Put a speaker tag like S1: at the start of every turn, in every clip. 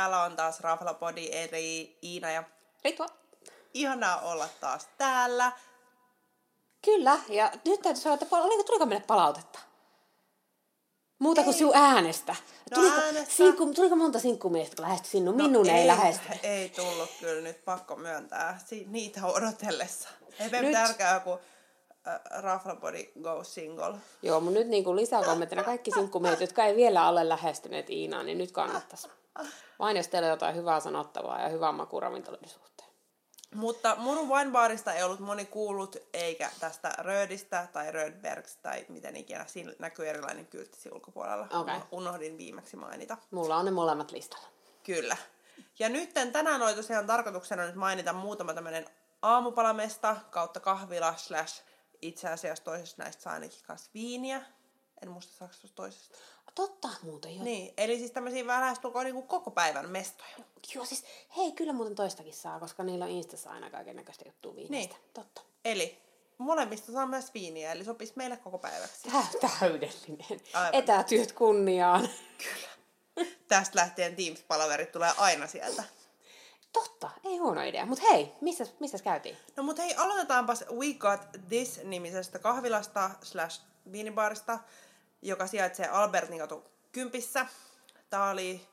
S1: Täällä on taas Raflapodi eli Iina ja
S2: Ritva.
S1: ihanaa olla taas täällä.
S2: Kyllä, ja nyt täytyy sanoa, että oliko, tuliko meille palautetta? Muuta kuin
S1: Ei.
S2: sinun äänestä.
S1: No
S2: tuliko,
S1: äänestä.
S2: Sinkku, tuliko monta sinkkumiestä, kun lähestyi sinun? Minun ei, lähesty.
S1: Ei tullut kyllä nyt pakko myöntää si- niitä odotellessa. Ei meidän
S2: Nyt-
S1: tärkeää joku äh, Raflapodi Go Single.
S2: Joo, mutta nyt niin kuin lisäkommenttina kaikki sinkkumiehet, jotka ei vielä ole lähestyneet Iinaa, niin nyt kannattaisi. Vain jos teillä on jotain hyvää sanottavaa ja hyvää makua ravintoloiden suhteen.
S1: Mutta Murun Winebarista ei ollut moni kuullut, eikä tästä Rödistä tai Rödbergs tai miten ikinä. Siinä näkyy erilainen kyltti ulkopuolella.
S2: Okei.
S1: Unohdin viimeksi mainita.
S2: Mulla on ne molemmat listalla.
S1: Kyllä. Ja nyt tänään oli tosiaan tarkoituksena nyt mainita muutama tämmöinen aamupalamesta kautta kahvila slash itse asiassa toisesta näistä saa ainakin viiniä. En muista saako tuosta toisesta.
S2: Totta muuten jo.
S1: Niin, eli siis tämmöisiä vähän lähestulkoon niin koko päivän mestoja.
S2: Joo, siis hei, kyllä muuten toistakin saa, koska niillä on Instassa aina kaiken näköistä juttua viineistä.
S1: Niin.
S2: Totta.
S1: Eli molemmista saa myös viiniä, eli sopisi meille koko päiväksi.
S2: Tä- täydellinen.
S1: Aivan.
S2: Etätyöt kunniaan.
S1: Tästä lähtien Teams-palaverit tulee aina sieltä.
S2: Totta, ei huono idea. Mutta hei, missä, missä käytiin?
S1: No mut hei, aloitetaanpas We Got This-nimisestä kahvilasta slash viinibaarista, joka sijaitsee Albertin katu kympissä. Tää oli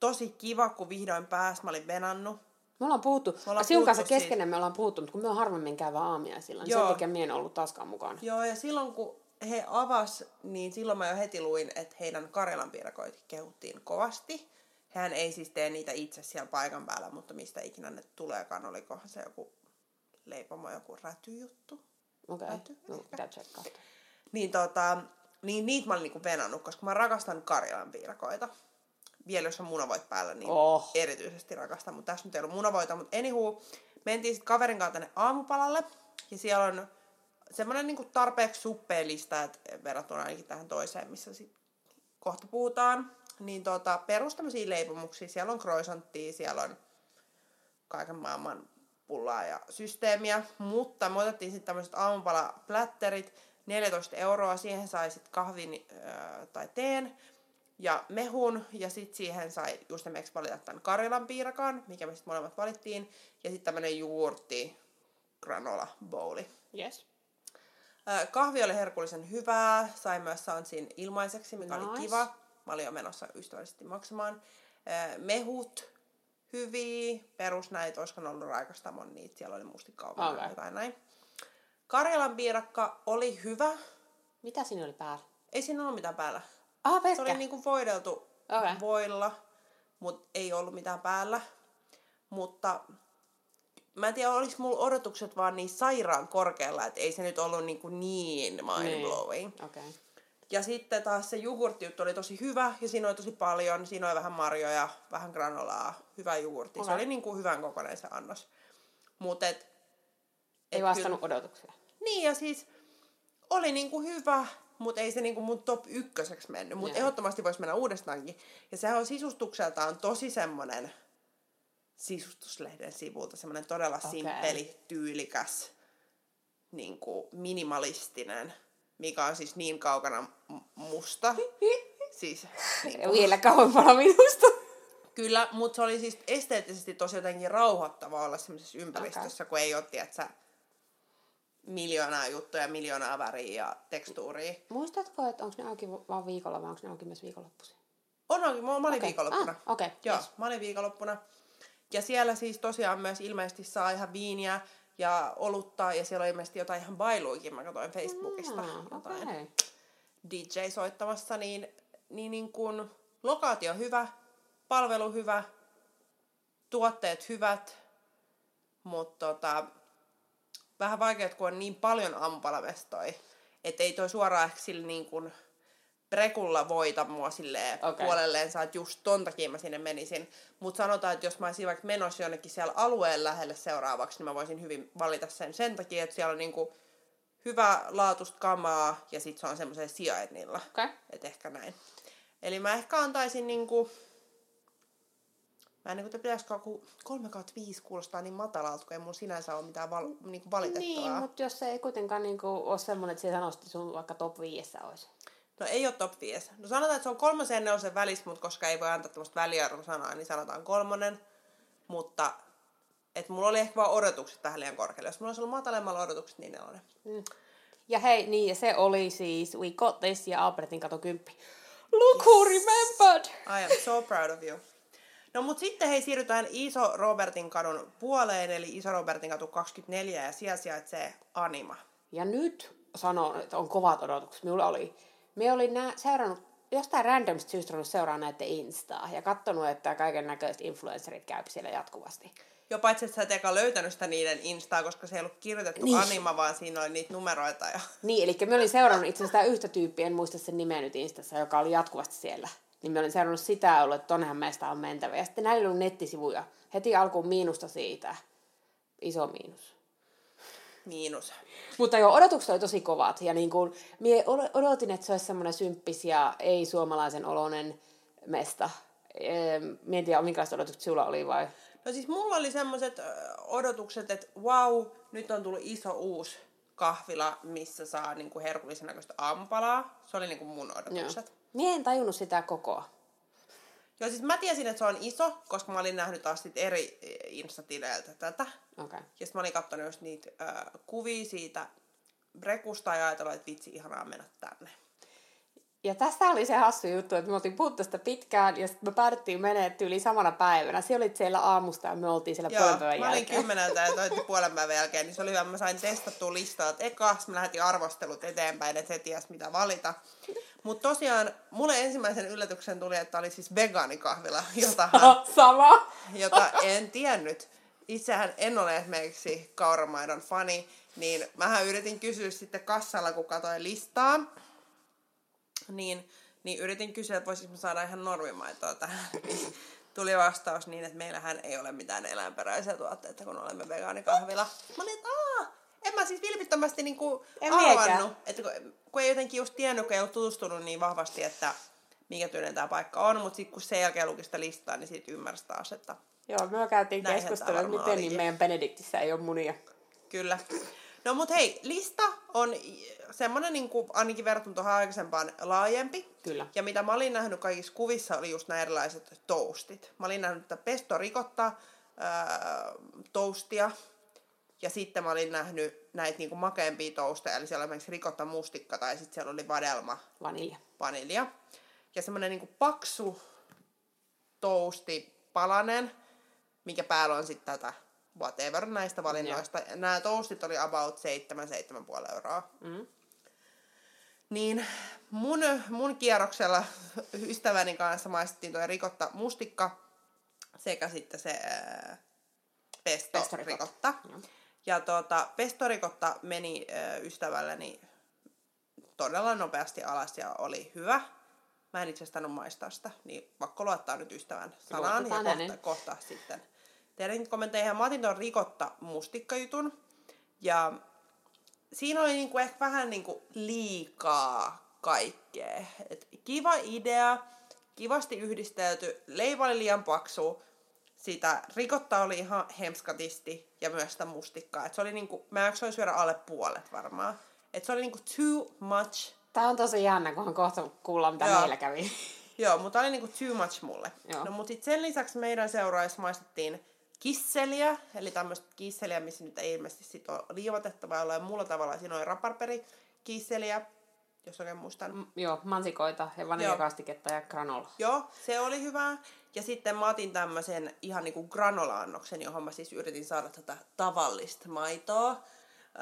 S1: tosi kiva, kun vihdoin pääs. Mä olin venannut.
S2: Me ollaan puhuttu,
S1: Me ollaan
S2: sinun kanssa keskenään me ollaan puhuttu, mutta kun me on harvemmin käyvä aamia silloin, niin sen takia mie en ollut taaskaan mukana.
S1: Joo, ja silloin kun he avas, niin silloin mä jo heti luin, että heidän Karjalan piirakoita kehuttiin kovasti. Hän ei siis tee niitä itse siellä paikan päällä, mutta mistä ikinä ne tuleekaan, olikohan se joku leipomo, joku rätyjuttu.
S2: Okei,
S1: Täytyy
S2: no,
S1: ehkä.
S2: pitää tsekkaa.
S1: Niin, tota, niin niitä mä olin niinku venannut, koska mä rakastan Karjalan piirakoita. Vielä jos on munavoit päällä, niin
S2: Oh.
S1: erityisesti rakastan. Mutta tässä nyt ei ollut munavoita. Mutta anywho, mentiin sitten kaverin kanssa tänne aamupalalle. Ja siellä on semmoinen niinku tarpeeksi suppea lista, että verrattuna ainakin tähän toiseen, missä sit kohta puhutaan. Niin tota, perus tämmöisiä leipomuksia. Siellä on croissanttia, siellä on kaiken maailman pullaa ja systeemiä, mutta me otettiin sitten tämmöiset aamupalaplätterit, 14 euroa, siihen sai sitten kahvin äh, tai teen ja mehun, ja sitten siihen sai just esimerkiksi valita tämän Karjalan piirakan, mikä me sitten molemmat valittiin, ja sitten tämmöinen juurti granola bowli.
S2: Yes.
S1: Äh, Kahvi oli herkullisen hyvää, sai myös sansin ilmaiseksi, mikä oli
S2: Nice.
S1: kiva. Mä olin jo menossa ystävällisesti maksamaan. Äh, Mehut, hyviä, perus näitä, olisiko ollut raikastamon niitä, siellä oli mustikkaupaa
S2: Okei.
S1: okay. jotain näin. Karjalan piirakka oli hyvä,
S2: Mitä siinä oli päällä?
S1: ei siinä ollut mitään päällä.
S2: Ah,
S1: Se oli niinku voideltu
S2: Okei.
S1: voilla, mutta ei ollut mitään päällä. Mutta mä en tiedä, oliko mulla odotukset vaan niin sairaan korkealla, että ei se nyt ollut niinku niin mind-blowing.
S2: Okei. Okay.
S1: Ja sitten taas se jogurttijuttu oli tosi hyvä ja siinä oli tosi paljon. Siinä oli vähän marjoja, vähän granolaa, hyvä jogurtti. Okay. Se oli niinku hyvän kokoinen se annos. Mut et,
S2: Ei
S1: et
S2: vastannut odotuksia.
S1: Niin ja siis oli niinku hyvä, mutta ei se niinku mun top ykköseksi mennyt. Mutta ehdottomasti voisi mennä uudestaankin. Ja sehän on sisustukseltaan tosi semmonen sisustuslehden sivulta, semmonen todella
S2: Okei.
S1: simppeli, tyylikäs, niinku minimalistinen, mikä on siis niin kaukana musta. siis, niin
S2: Vielä kauempana minusta.
S1: Kyllä, mutta se oli siis esteettisesti tosi jotenkin rauhoittava olla semmoisessa ympäristössä, kun ei ole, tiedätkö, miljoonaa juttuja, miljoonaa väriä ja tekstuuria.
S2: Muistatko, että onko ne auki vaan viikolla vai onko ne auki myös viikonloppuisin?
S1: On, on, mä, mä olin
S2: Okei.
S1: viikonloppuna.
S2: Ah, okei,
S1: Joo,
S2: yes.
S1: mä olin viikonloppuna. Ja siellä siis tosiaan myös ilmeisesti saa ihan viiniä ja olutta, ja siellä on ilmeisesti jotain ihan bailuikin, mä katsoin Facebookista.
S2: Ah,
S1: jotain
S2: okei.
S1: DJ soittamassa, niin, niin, niin kun lokaatio hyvä, palvelu hyvä, tuotteet hyvät, mutta tota, vähän vaikeat, kun on niin paljon aamupalamestoja, että ei toi suoraan ehkä sillä niin kuin prekulla voita mua silleen okay. puolelleen, saa, että just ton takia mä sinne menisin. Mutta sanotaan, että jos mä olisin vaikka menossa jonnekin siellä alueen lähelle seuraavaksi, niin mä voisin hyvin valita sen sen takia, että siellä on niinku hyvä laatusta kamaa ja sit se on semmoisen sijainnilla.
S2: Okei.
S1: Et ehkä näin. Eli mä ehkä antaisin niinku... Mä en niinku, että pitäisikö kun 3 5 kuulostaa niin matalalta, kun ei mun sinänsä ole mitään val, niinku valitettavaa.
S2: Niin, mutta jos se ei kuitenkaan niinku ole semmoinen, että se sanoisi, että sun vaikka top 5 olisi.
S1: No ei ole top 5. No sanotaan, että se on kolmosen ja nelosen välissä, mutta koska ei voi antaa tämmöistä väliarvosanaa, niin sanotaan kolmonen. Mutta että mulla oli ehkä vaan odotukset tähän liian korkealle. Jos mulla olisi ollut matalemmalla odotukset, niin nelonen.
S2: Ja hei, niin, ja se oli siis We Got This ja Albertin kato kymppi. Look who remembered!
S1: I am so proud of you. No mut sitten hei siirrytään Iso Robertin kadun puoleen, eli Iso Robertin katu 24 ja siellä sijaitsee Anima.
S2: Ja nyt sanon, että on kovat odotukset. Minulla oli, me olin nää, seurannut, jostain randomista syystä ollut seuraa näiden Instaa ja katsonut, että kaiken näköiset influencerit käy siellä jatkuvasti.
S1: Jo paitsi, että sä et eka löytänyt sitä niiden Instaa, koska se ei ollut kirjoitettu
S2: Niin.
S1: Anima, vaan siinä oli niitä numeroita. Ja...
S2: Niin, eli me olin seurannut itse asiassa yhtä tyyppiä, en muista sen nimeä nyt Instassa, joka oli jatkuvasti siellä. Niin me olin seurannut sitä ollut, että tonnehan meistä on mentävä. Ja sitten näillä ollut nettisivuja. Heti alkuun miinusta siitä. Iso miinus.
S1: Miinus.
S2: Mutta joo, odotukset oli tosi kovat. Ja niin kuin, mie odotin, että se olisi semmoinen symppis ja ei-suomalaisen oloinen mesta. Em, Mie en tiedä, minkälaiset odotukset sulla oli vai?
S1: No siis mulla oli semmoiset odotukset, että wow, nyt on tullut iso uusi kahvila, missä saa niinku herkullisen näköistä aamupalaa. Se oli niinku mun odotukset. Joo.
S2: Mie en tajunnut sitä kokoa.
S1: Joo, siis mä tiesin, että se on iso, koska mä olin nähnyt taas sit eri eh, instatileiltä tätä.
S2: Okei. Okay.
S1: Ja sitten mä olin katsonut just niitä äh, kuvia siitä Brekusta ja ajatellut, että vitsi, ihanaa mennä tänne.
S2: Ja tässä oli se hassu juttu, että me oltiin puhuttu tästä pitkään ja sitten me päädyttiin menemään tyyliin samana päivänä. Se olit siellä aamusta ja me oltiin siellä puolen päivän
S1: mä olin kymmeneltä ja toitti puolen päivän jälkeen, niin se oli hyvä. Mä sain testattua listaa, että eka, mä lähetin arvostelut eteenpäin, että se ties mitä valita. Mutta tosiaan, mulle ensimmäisen yllätyksen tuli, että oli siis vegaanikahvila, jota,
S2: Sama.
S1: jota en tiennyt. Itsehän en ole esimerkiksi kauramaidon fani, niin mähän yritin kysyä sitten kassalla, kun katsoin listaa, niin, niin yritin kysyä, että voisinko mä saada ihan normimaitoa tähän. Tuli vastaus niin, että meillähän ei ole mitään eläinperäisiä tuotteita, kun olemme vegaanikahvila. Mä olin, että aah, en mä siis vilpittömästi niinku
S2: En
S1: arvannut, että kun, kun ei jotenkin just tiennyt, kun ei ole tutustunut niin vahvasti, että mikä tyylinen tämä paikka on, mutta sitten kun sen jälkeen luki sitä listaa, niin siitä ymmärsi taas, että
S2: Joo, me käytiin keskustelua, että miten niin meidän Benediktissä ei ole munia.
S1: Kyllä. No mut hei, lista on semmonen niin kuin ainakin verrattuna tuohon aikaisempaan laajempi.
S2: Kyllä.
S1: Ja mitä mä olin nähnyt kaikissa kuvissa oli just nämä erilaiset toastit. Mä olin nähnyt tätä pesto ricotta ää, toastia. Ja sitten mä olin nähnyt näitä niinku makeampia toasteja, eli siellä oli esimerkiksi ricotta mustikka tai sitten siellä oli vadelma
S2: Vanilja.
S1: vanilja. Ja semmoinen niinku paksu tousti palanen, mikä päällä on sitten tätä whatever näistä valinnoista. Ja. Nämä toastit oli about 7-7,5 euroa.
S2: Mm.
S1: Niin mun, mun kierroksella ystäväni kanssa maistettiin tuo rikotta mustikka sekä sitten se ää, pesto,
S2: Pesto ricotta.
S1: rikotta.
S2: Joo.
S1: Ja tuota, pestorikotta meni ää, ystävälleni todella nopeasti alas ja oli hyvä. Mä en itse asiassa maistaa sitä, niin pakko luottaa nyt ystävän sanaan ja kohta, kohta sitten teidän kommentteihin. Mä otin tuon rikotta mustikkajutun ja siinä oli niinku ehkä vähän niinku liikaa kaikkea. Et kiva idea, kivasti yhdistelty, leipä oli liian paksu, sitä rikotta oli ihan hemskatisti ja myös sitä mustikkaa. Et se oli niinku, mä jaksoin syödä alle puolet varmaan. Et se oli niinku too much.
S2: Tää on tosi jännä, kunhan kohta kuullaan, mitä
S1: Joo.
S2: meillä kävi.
S1: Joo, mutta oli niinku too much mulle.
S2: Joo.
S1: No mutta sit sen lisäksi meidän seuraajassa maistettiin kisseliä, eli tämmöistä kisseliä, missä nyt ei ilmeisesti sit ole liivatetta vai jollain muulla tavalla. Siinä oli raparperi kisseliä, jos oikein muistan.
S2: M- Joo, mansikoita ja vaniljakastiketta ja granola.
S1: Joo, se oli hyvä. Ja sitten mä otin tämmöisen ihan niinku granola-annoksen, johon mä siis yritin saada tätä tavallista maitoa.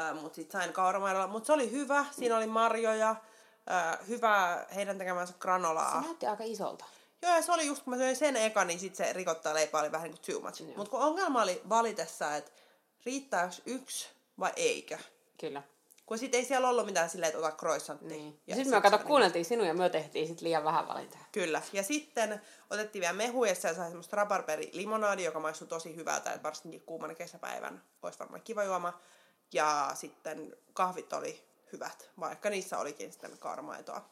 S1: Äh, mutta sitten sain kauramaidolla. Mutta se oli hyvä. Siinä oli marjoja. Äh, hyvää heidän tekemänsä granolaa.
S2: Se näytti aika isolta.
S1: Joo, ja se oli just, kun mä söin sen eka, niin sit se rikottaa leipä oli vähän niin kuin too much. Mutta kun ongelma oli valitessa, että riittääkö yksi vai eikö.
S2: Kyllä.
S1: Kun sit ei siellä ollut mitään silleen, että ota croissanttia.
S2: Niin. Ja,
S1: Ja
S2: sitten
S1: sit
S2: me kato, kuunneltiin sinua ja me tehtiin sit liian vähän valintaa.
S1: Kyllä. Ja sitten otettiin vielä mehuja ja sai semmoista rabarberry limonaadi, joka maistui tosi hyvältä, että varsinkin kuumana kesäpäivän olisi varmaan kiva juoma. Ja sitten kahvit oli hyvät, vaikka niissä olikin sitten kaarmaitoa.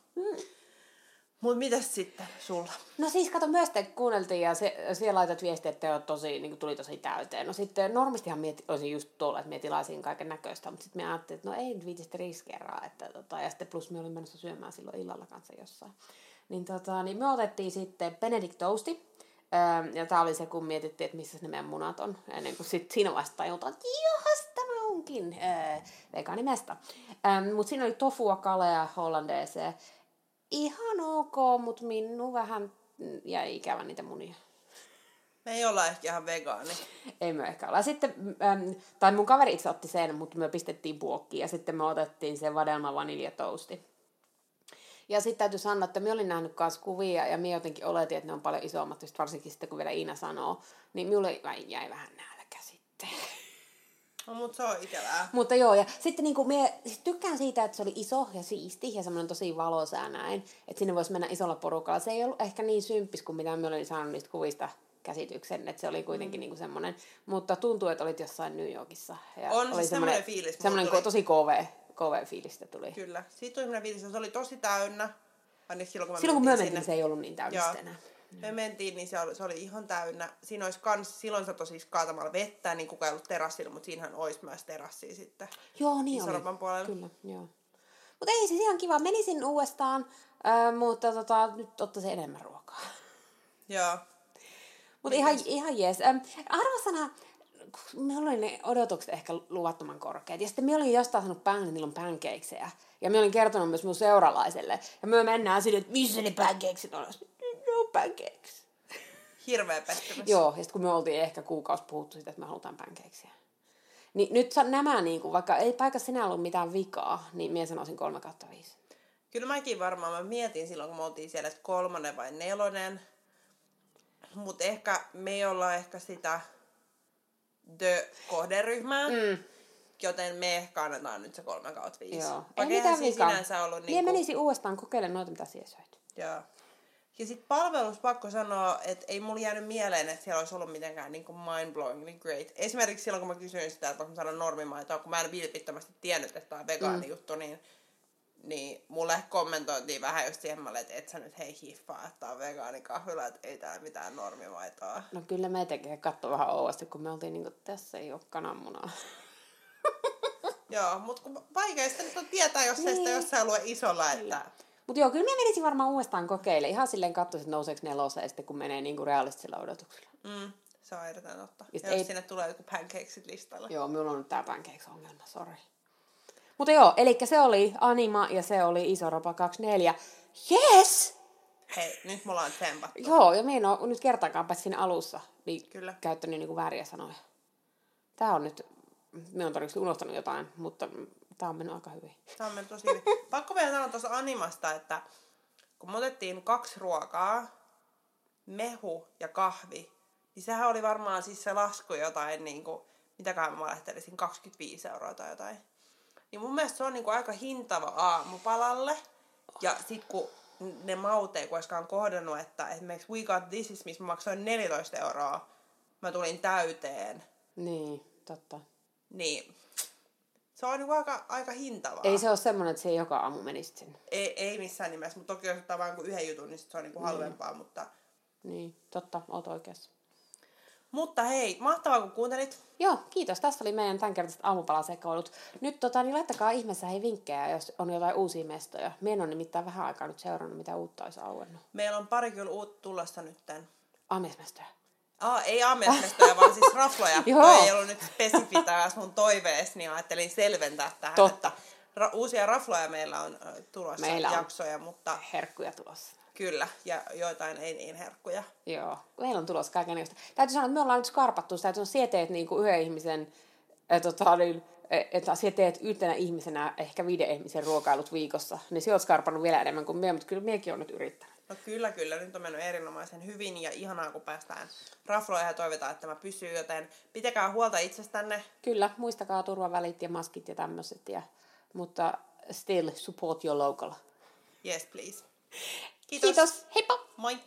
S1: Mut mitäs sitten sulla?
S2: No siis kato, myös te kuunneltiin ja se, siellä laitat viestiä, että te tosi, niin tuli tosi täyteen. No sitten normistihan mieti, olisin just tuolla, että mietin laisin kaiken näköistä, mutta sitten me ajattelin, että no ei nyt viitistä riskeeraa. Että, tota, ja sitten plus me olin menossa syömään silloin illalla kanssa jossain. Niin, tota, niin me otettiin sitten Benedict Toasti. Öö, ja tää oli se, kun mietittiin, että missä ne meidän munat on. Ennen kuin sit siinä vasta tajutaan, että johas, tämä onkin öö, vegaanimesta. Öö, mutta siinä oli tofua, kalea, hollandeeseen ihan ok, mutta minun vähän jäi ikävä niitä munia.
S1: Me ei olla ehkä ihan vegaani.
S2: Ei me ehkä olla. Sitten, äm, tai mun kaveri itse otti sen, mutta me pistettiin puokkiin ja sitten me otettiin se vadelma vaniljatousti. Ja sitten täytyy sanoa, että me olin nähnyt myös kuvia ja me jotenkin oletin, että ne on paljon isommat, varsinkin sitten kun vielä Iina sanoo, niin minulle jäi vähän sitten.
S1: No, mutta se on ikävää.
S2: Mutta joo, ja sitten niin mie tykkään siitä, että se oli iso ja siisti ja semmoinen tosi valosää näin, että sinne voisi mennä isolla porukalla. Se ei ollut ehkä niin symppis kuin mitä me olin saanut niistä kuvista käsityksen, että se oli kuitenkin mm. niin semmoinen, mutta tuntuu, että olit jossain New Yorkissa.
S1: Ja on oli siis semmoinen fiilis.
S2: Semmoinen tuli... tosi KV, KV-fiilistä tuli.
S1: Kyllä, siitä tuli semmoinen fiilis, se oli tosi täynnä.
S2: Silloin kun, silloin, kun me mentiin, se ei ollut niin täynnä enää.
S1: Me mentiin, niin se oli, se oli ihan täynnä. Siinä olisi kans, silloin se siis kaatamalla vettä, niin kukaan ei ollut terassilla, mutta siinähän olisi myös terassia sitten.
S2: Joo, niin
S1: oli. puolella.
S2: Kyllä, joo. Mutta ei siis ihan kiva. Menisin uudestaan, äh, mutta tota, nyt ottaisin enemmän ruokaa.
S1: Joo.
S2: Mutta ihan, ihan jees. Ähm, arvosana, meillä oli ne odotukset ehkä luvattoman korkeat. Ja sitten me olin jostain sanonut pään, että niillä on pancakeseja. Ja me olin kertonut myös mun seuralaiselle. Ja me mennään sinne, että missä ne pancakesit on pancakes.
S1: Hirveä pettymys.
S2: Joo, ja sitten kun me oltiin ehkä kuukausi puhuttu siitä, että me halutaan pancakesia. Niin nyt nämä, niin kuin, vaikka ei paikassa sinä ollut mitään vikaa, niin minä sanoisin 3 kautta 5.
S1: Kyllä mäkin varmaan, mä mietin silloin, kun me oltiin siellä, että kolmonen vai nelonen. Mutta ehkä me ei olla ehkä sitä the-kohderyhmää. Mm. Joten me ehkä annetaan nyt se 3 kautta 5.
S2: Joo. Ei mitään vikaa.
S1: sinänsä ollut...
S2: Niin kuin... menisin uudestaan kokeilemaan noita, mitä siellä söit.
S1: Joo. Ja sitten palvelus pakko sanoa, että ei mulla jäänyt mieleen, että siellä olisi ollut mitenkään niin mind-blowingly great. Esimerkiksi silloin, kun mä kysyin sitä, että mä sanon normimaitoa, kun mä en vilpittömästi tiennyt, että tämä on vegaani mm. juttu, niin, niin mulle kommentoitiin vähän just siihen, että et sä nyt hei hiffaa, että tää on vegaanikahvila, että ei täällä mitään normimaitoa.
S2: No kyllä me tekee katsoa vähän ouasti, kun me oltiin niin kuin, tässä ei ole kananmunaa.
S1: Joo, mutta vaikea sitä nyt on tietää, jos niin. ei sitä niin. jossain lue isolla, että...
S2: Mutta joo, kyllä mä menisin varmaan uudestaan kokeile. Ihan silleen katsoisin, että nouseeko neloseen sitten, kun menee niinku realistisilla odotuksilla.
S1: Mm, se on erittäin totta. Ja, ja ei... jos sinne tulee joku pancakesit listalle.
S2: Joo, minulla on nyt tää pancakes-ongelma, sorry. Mutta joo, eli se oli Anima ja se oli Iso Ropa 24. Yes!
S1: Hei, nyt mulla on tsempattu.
S2: Joo, ja minä en nyt kertaakaan päässyt siinä alussa niin Kyllä. käyttänyt niinku vääriä sanoja. Tää on nyt, minä olen todennäköisesti unohtanut jotain, mutta Tämä on mennyt aika hyvin.
S1: Tämä on mennyt tosi hyvin. Pakko vielä sanoa tuossa animasta, että kun me otettiin kaksi ruokaa, mehu ja kahvi, niin sehän oli varmaan siis se lasku jotain, niin kuin, mitäkään mä lähtelisin, 25 euroa tai jotain. Niin mun mielestä se on niin kuin aika hintava aamupalalle. Ja sit kun ne mautee, kun on kohdannut, että esimerkiksi We Got This Is, missä mä maksoin 14 euroa, mä tulin täyteen.
S2: Niin, totta.
S1: Niin, se on niin aika, aika hintavaa.
S2: Ei se ole semmoinen, että se joka aamu menisi sinne.
S1: Ei, ei missään nimessä, mutta toki jos ottaa vain yhden jutun, niin se on niin kuin halvempaa, mutta...
S2: Niin, totta, oot oikeassa.
S1: Mutta hei, mahtavaa kun kuuntelit.
S2: Joo, kiitos. Tässä oli meidän tämänkertaiset aamupalasekoilut. Nyt tota, niin laittakaa ihmeessä hei vinkkejä, jos on jotain uusia mestoja. Meidän on nimittäin vähän aikaa nyt seurannut, mitä uutta olisi auennut.
S1: Meillä on pari kyllä uutta tulossa nytten.
S2: Aamiaismestoja.
S1: Ah, ei aamiaismestoja, vaan siis rafloja. Joo. ei ollut nyt spesifi mun toiveesi, niin ajattelin selventää tähän.
S2: Totta.
S1: Että ra- uusia rafloja meillä on tulossa meillä on jaksoja, mutta...
S2: Herkkuja tulossa.
S1: Kyllä, ja joitain ei niin herkkuja.
S2: Joo, meillä on tulossa kaikenlaista. Täytyy sanoa, että me ollaan nyt skarpattu sitä, että on sieteet niin kuin yhden ihmisen, että, tota, niin, että sä teet yhtenä ihmisenä ehkä viiden ihmisen ruokailut viikossa, niin sä oot skarpannut vielä enemmän kuin me, mutta kyllä miekin on nyt yrittänyt.
S1: No kyllä, kyllä. Nyt on mennyt erinomaisen hyvin ja ihanaa, kun päästään rafloihin ja toivotaan, että tämä pysyy, joten pitäkää huolta itsestänne.
S2: Kyllä, muistakaa turvavälit ja maskit ja tämmöiset, ja, mutta still support your local.
S1: Yes, please.
S2: Kiitos. Kiitos. Heippa!
S1: Moi!